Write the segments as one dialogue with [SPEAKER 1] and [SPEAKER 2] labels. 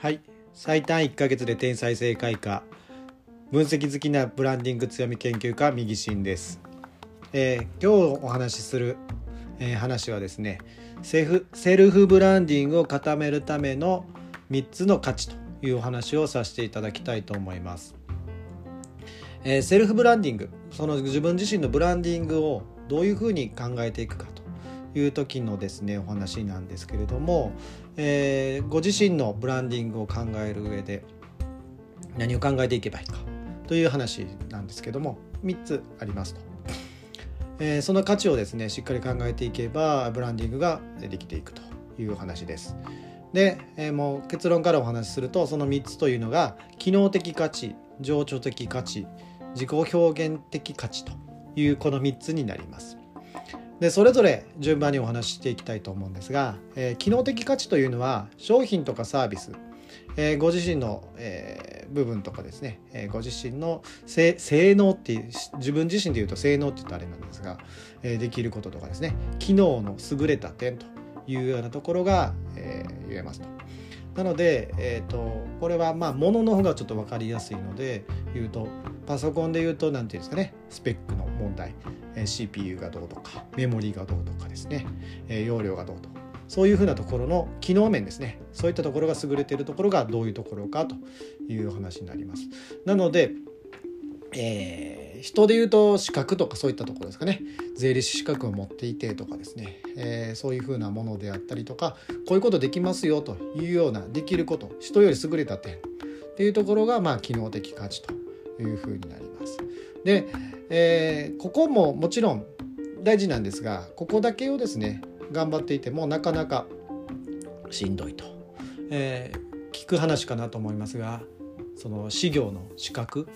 [SPEAKER 1] はい。最短1ヶ月で天才正解か。分析好きなブランディング強み研究家右進です、えー今日お話しする、えー話はですねセフセルフブランディングを固めるための3つの価値というお話をさせていただきたいと思います、えーセルフブランディングその自分自身のブランディングをどういうふうに考えていくかという時のですねお話なんですけれども、えーご自身のブランディングを考える上で何を考えていけばいいかという話なんですけども3つありますと、えーその価値をですねしっかり考えていけばブランディングができていくという話です。で、えーもう結論からお話しするとその3つというのが機能的価値情緒的価値自己表現的価値というこの3つになります。でそれぞれ順番にお話ししていきたいと思うんですが、えー機能的価値というのは商品とかサービス、えーご自身の、えー部分とかですね、えご自身の性能っていう自分自身で言うと性能って言うとあれなんですが、えできることとかですね機能の優れた点というようなところが、え言えますと。なので、えー、とこれはまあものの方がちょっと分かりやすいので言うとパソコンで言うと何て言うんですかねスペックの問題、えー CPU がどうとかメモリがどうとかですね、えー容量がどうとそういうふうなところの機能面ですね。そういったところが優れているところがどういうところかという話になります。なので、えー人で言うと資格とかそういったところですかね。税理士資格を持っていてとかですね、えーそういうふうなものであったりとかこういうことできますよというようなできること人より優れた点っていうところがまあ機能的価値というふうになります。で、えーここももちろん大事なんですがここだけをですね頑張っていてもなかなかしんどいと、え聞く話かなと思いますがその事業の資格、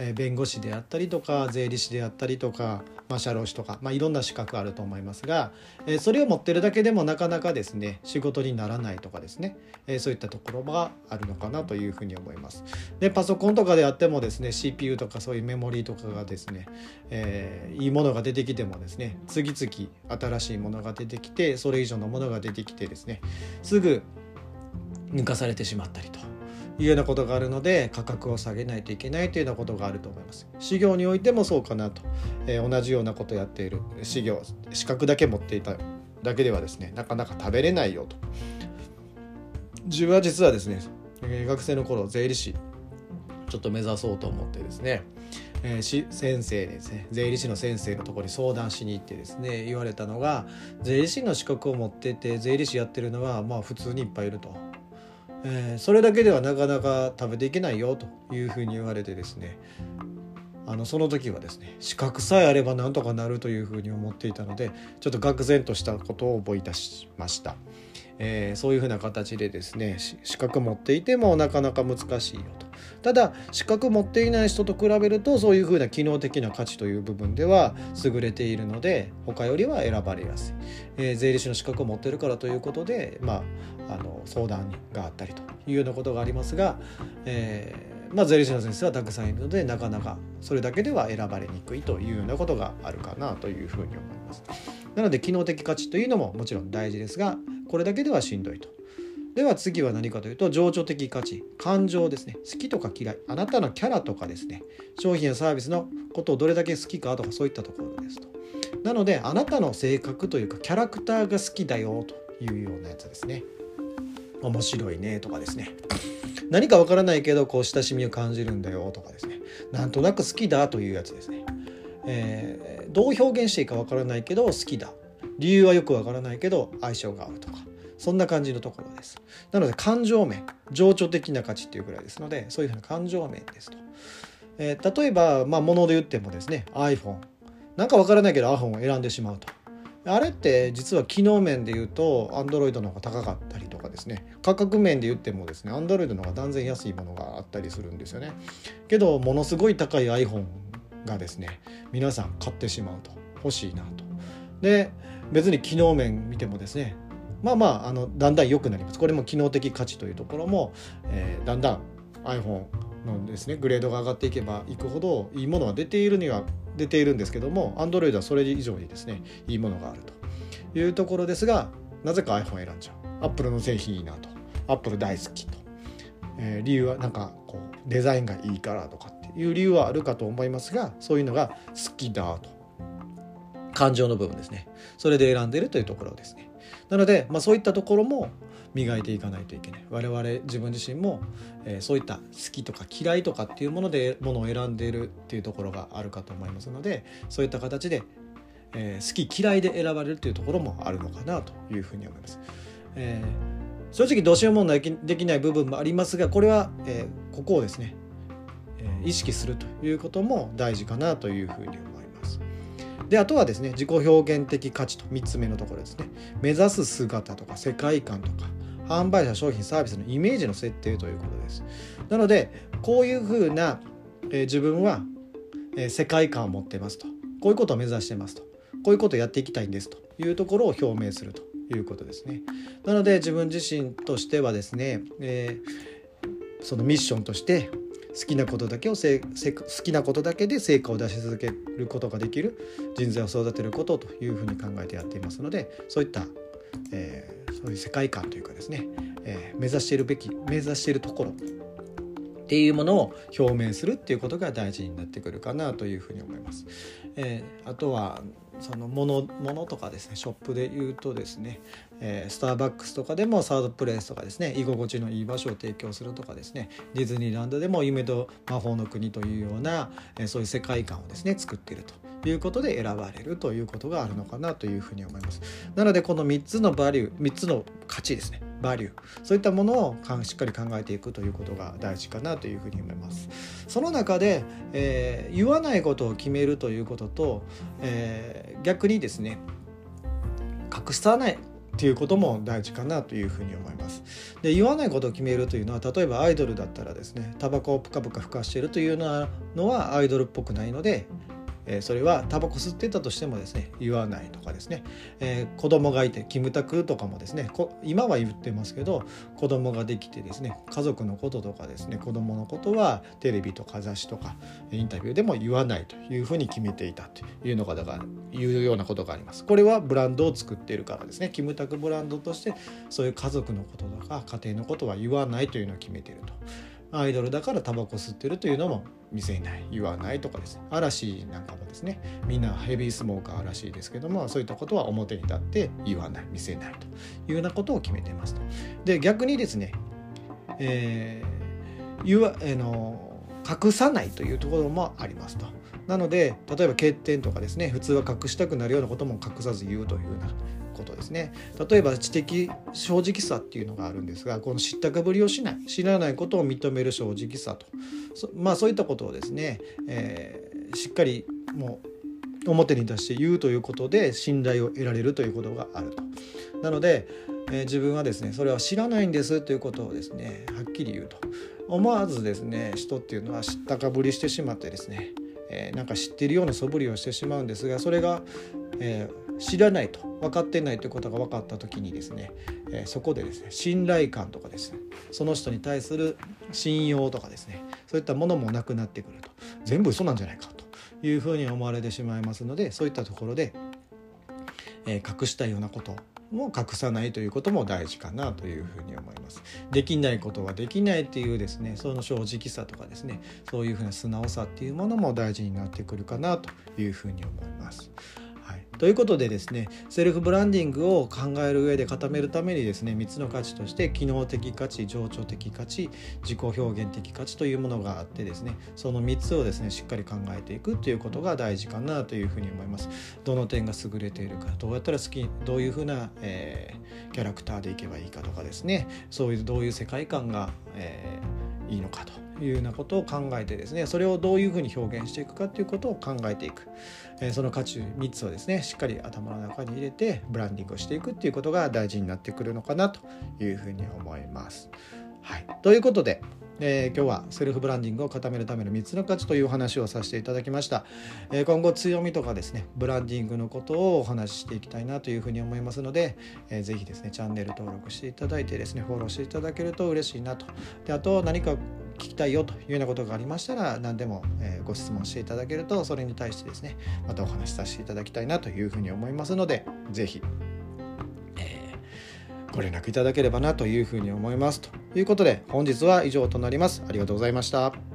[SPEAKER 1] えー弁護士であったりとか税理士であったりとか、まあ、社労士とか、まあ、いろんな資格あると思いますが、えーそれを持ってるだけでもなかなかですね仕事にならないとかですね、えーそういったところがあるのかなというふうに思います。でパソコンとかであってもですね CPU とかそういうメモリーとかがですね、えーいいものが出てきてもですね次々新しいものが出てきてそれ以上のものが出てきてですねすぐ抜かされてしまったりというようなことがあるので価格を下げないといけないというようなことがあると思います。事業においてもそうかなと、えー同じようなことをやっている事業資格だけ持っていただけではですねなかなか食べれないよと。自分は実はですね、えー学生の頃税理士ちょっと目指そうと思ってですね、えーし先生ですね税理士の先生のところに相談しに行ってですね言われたのが税理士の資格を持ってて税理士やってるのはまあ普通にいっぱいいると。えーそれだけではなかなか食べていけないよというふうに言われてですねあのその時はですね資格さえあればなんとかなるというふうに思っていたのでちょっと愕然としたことを覚えいたしました、えーそういうふうな形でですね資格持っていてもなかなか難しいよとただ資格持っていない人と比べるとそういうふうな機能的な価値という部分では優れているので他よりは選ばれやすい、えー税理士の資格を持ってるからということでまああの相談があったりというようなことがありますが、えーまあ、税理士の先生はたくさんいるのでなかなかそれだけでは選ばれにくいというようなことがあるかなというふうに思います。なので機能的価値というのももちろん大事ですがこれだけではしんどいと。では次は何かというと情緒的価値。感情ですね。好きとか嫌い。あなたのキャラとかですね。商品やサービスのことをどれだけ好きかとかそういったところですと。なのであなたの性格というかキャラクターが好きだよというようなやつですね。面白いねとかですね。何かわからないけどこう親しみを感じるんだよとかですね。なんとなく好きだというやつですね、えーどう表現していいかわからないけど好きだ。理由はよくわからないけど相性が合うとか。そんな感じのところです。なので感情面情緒的な価値っていうぐらいですのでそういうふうな感情面ですと、えー例えばまあ物で言ってもですね iPhone なんかわからないけど iPhone を選んでしまうと。あれって実は機能面で言うと Android の方が高かったりとかですね。価格面で言ってもですね Android の方が断然安いものがあったりするんですよね。けどものすごい高い iPhone がですね皆さん買ってしまうと。欲しいなと。で別に機能面見てもですねまあまああのだんだん良くなります。これも機能的価値というところも、えーだんだん iPhone のですねグレードが上がっていけばいくほどいいものは出ているには出ているんですけども Android はそれ以上にですねいいものがあると。いうところですがなぜか iPhone 選んじゃう。Apple の製品いいなと。Apple 大好きと。えー、理由はなんかこうデザインがいいからとかっていう理由はあるかと思いますがそういうのが好きだと。感情の部分ですね。それで選んでるというところですね。なので、まあ、そういったところも磨いていかないといけない我々自分自身も、えー、そういった好きとか嫌いとかっていうものでものを選んでいるっていうところがあるかと思いますのでそういった形で、えー、好き嫌いで選ばれるっていうところもあるのかなというふうに思います。えー、正直どうしようもできない部分もありますがこれは、えー、ここをですね、えー、意識するということも大事かなというふうに思います。であとはですね自己表現的価値と3つ目のところですね。目指す姿とか世界観とか販売者商品サービスのイメージの設定ということです。なのでこういうふうな、えー、自分は、えー、世界観を持ってますと。こういうことを目指してますと。こういうことをやっていきたいんですと。いうところを表明するということですね。なので自分自身としてはですね、えー、そのミッションとして好きなことだけをせ好きなことだけで成果を出し続けることができる人材を育てることというふうに考えてやっていますのでそういった、えー、そういう世界観というかですね、えー、目指しているべき目指しているところっていうものを表明するっていうことが大事になってくるかなというふうに思います。えー、あとはそのものものとかですねショップで言うとですね、えー、スターバックスとかでもサードプレイスとかですね居心地のいい場所を提供するとかですねディズニーランドでも夢と魔法の国というような、えー、そういう世界観をですね作っているということで選ばれるということがあるのかなというふうに思います。なのでこの3つのバリュー3つの価値ですねバリューそういったものをしっかり考えていくということが大事かなというふうに思いますその中で、えー、言わないことを決めるということと、えー、逆にですね隠さないっていうことも大事かなというふうに思います。で言わないことを決めるというのは例えばアイドルだったらですねタバコをプカプカふかしているというのはアイドルっぽくないのでえー、それはタバコ吸ってたとしてもですね言わないとかですね、えー、子供がいてキムタクとかもですね今は言ってますけど子供ができてですね家族のこととかですね子供のことはテレビとか雑誌とかインタビューでも言わないというふうに決めていたというのがだからいうようなことがありますこれはブランドを作っているからですねキムタクブランドとしてそういう家族のこととか家庭のことは言わないというのを決めていると。アイドルだからタバコ吸ってるというのも見せない言わないとかですね嵐なんかもですねみんなヘビースモーカーらしいですけどもそういったことは表に立って言わない見せないというようなことを決めてますと。で逆にですね、えー、言わ、えー、の隠さないというところもありますと。なので例えば欠点とかですね普通は隠したくなるようなことも隠さず言うというようなことですね。例えば知的正直さっていうのがあるんですがこの知ったかぶりをしない知らないことを認める正直さと。まあそういったことをですね、えー、しっかりもう表に出して言うということで信頼を得られるということがあると。なので、えー、自分はですねそれは知らないんですということをですねはっきり言うと。思わずですね人っていうのは知ったかぶりしてしまってですねえー、なんか知ってるような素振りをしてしまうんですがそれが、えー、知らないと分かってないということが分かった時にですね、えー、そこでですね信頼感とかですねその人に対する信用とかですねそういったものもなくなってくると。全部嘘なんじゃないかというふうに思われてしまいますのでそういったところで、え隠したようなことも隠さないということも大事かなというふうに思います。できないことはできないっていうですねその正直さとかですねそういうふうな素直さっていうものも大事になってくるかなというふうに思います。ということでですねセルフブランディングを考える上で固めるためにですね3つの価値として機能的価値情緒的価値自己表現的価値というものがあってですねその3つをですねしっかり考えていくということが大事かなというふうに思います。どの点が優れているかどうやったら好きどういうふうな、えー、キャラクターでいけばいいかとかですねそういうどういう世界観が、えー、いいのかというようなことを考えてですねそれをどういうふうに表現していくかということを考えていく、え、その価値3つをですねしっかり頭の中に入れてブランディングをしていくっていうことが大事になってくるのかなというふうに思います。はい、ということでえー、今日はセルフブランディングを固めるための3つの価値というお話をさせていただきました、えー、今後強みとかですねブランディングのことをお話ししていきたいなというふうに思いますので、えー、ぜひですねチャンネル登録していただいてですねフォローしていただけると嬉しいなと。であと何か聞きたいよというようなことがありましたら何でも、えご質問していただけるとそれに対してですねまたお話しさせていただきたいなというふうに思いますので是非ご連絡いただければなというふうに思います。ということで本日は以上となります。ありがとうございました。